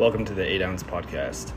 Welcome to the 8 Ounce Podcast.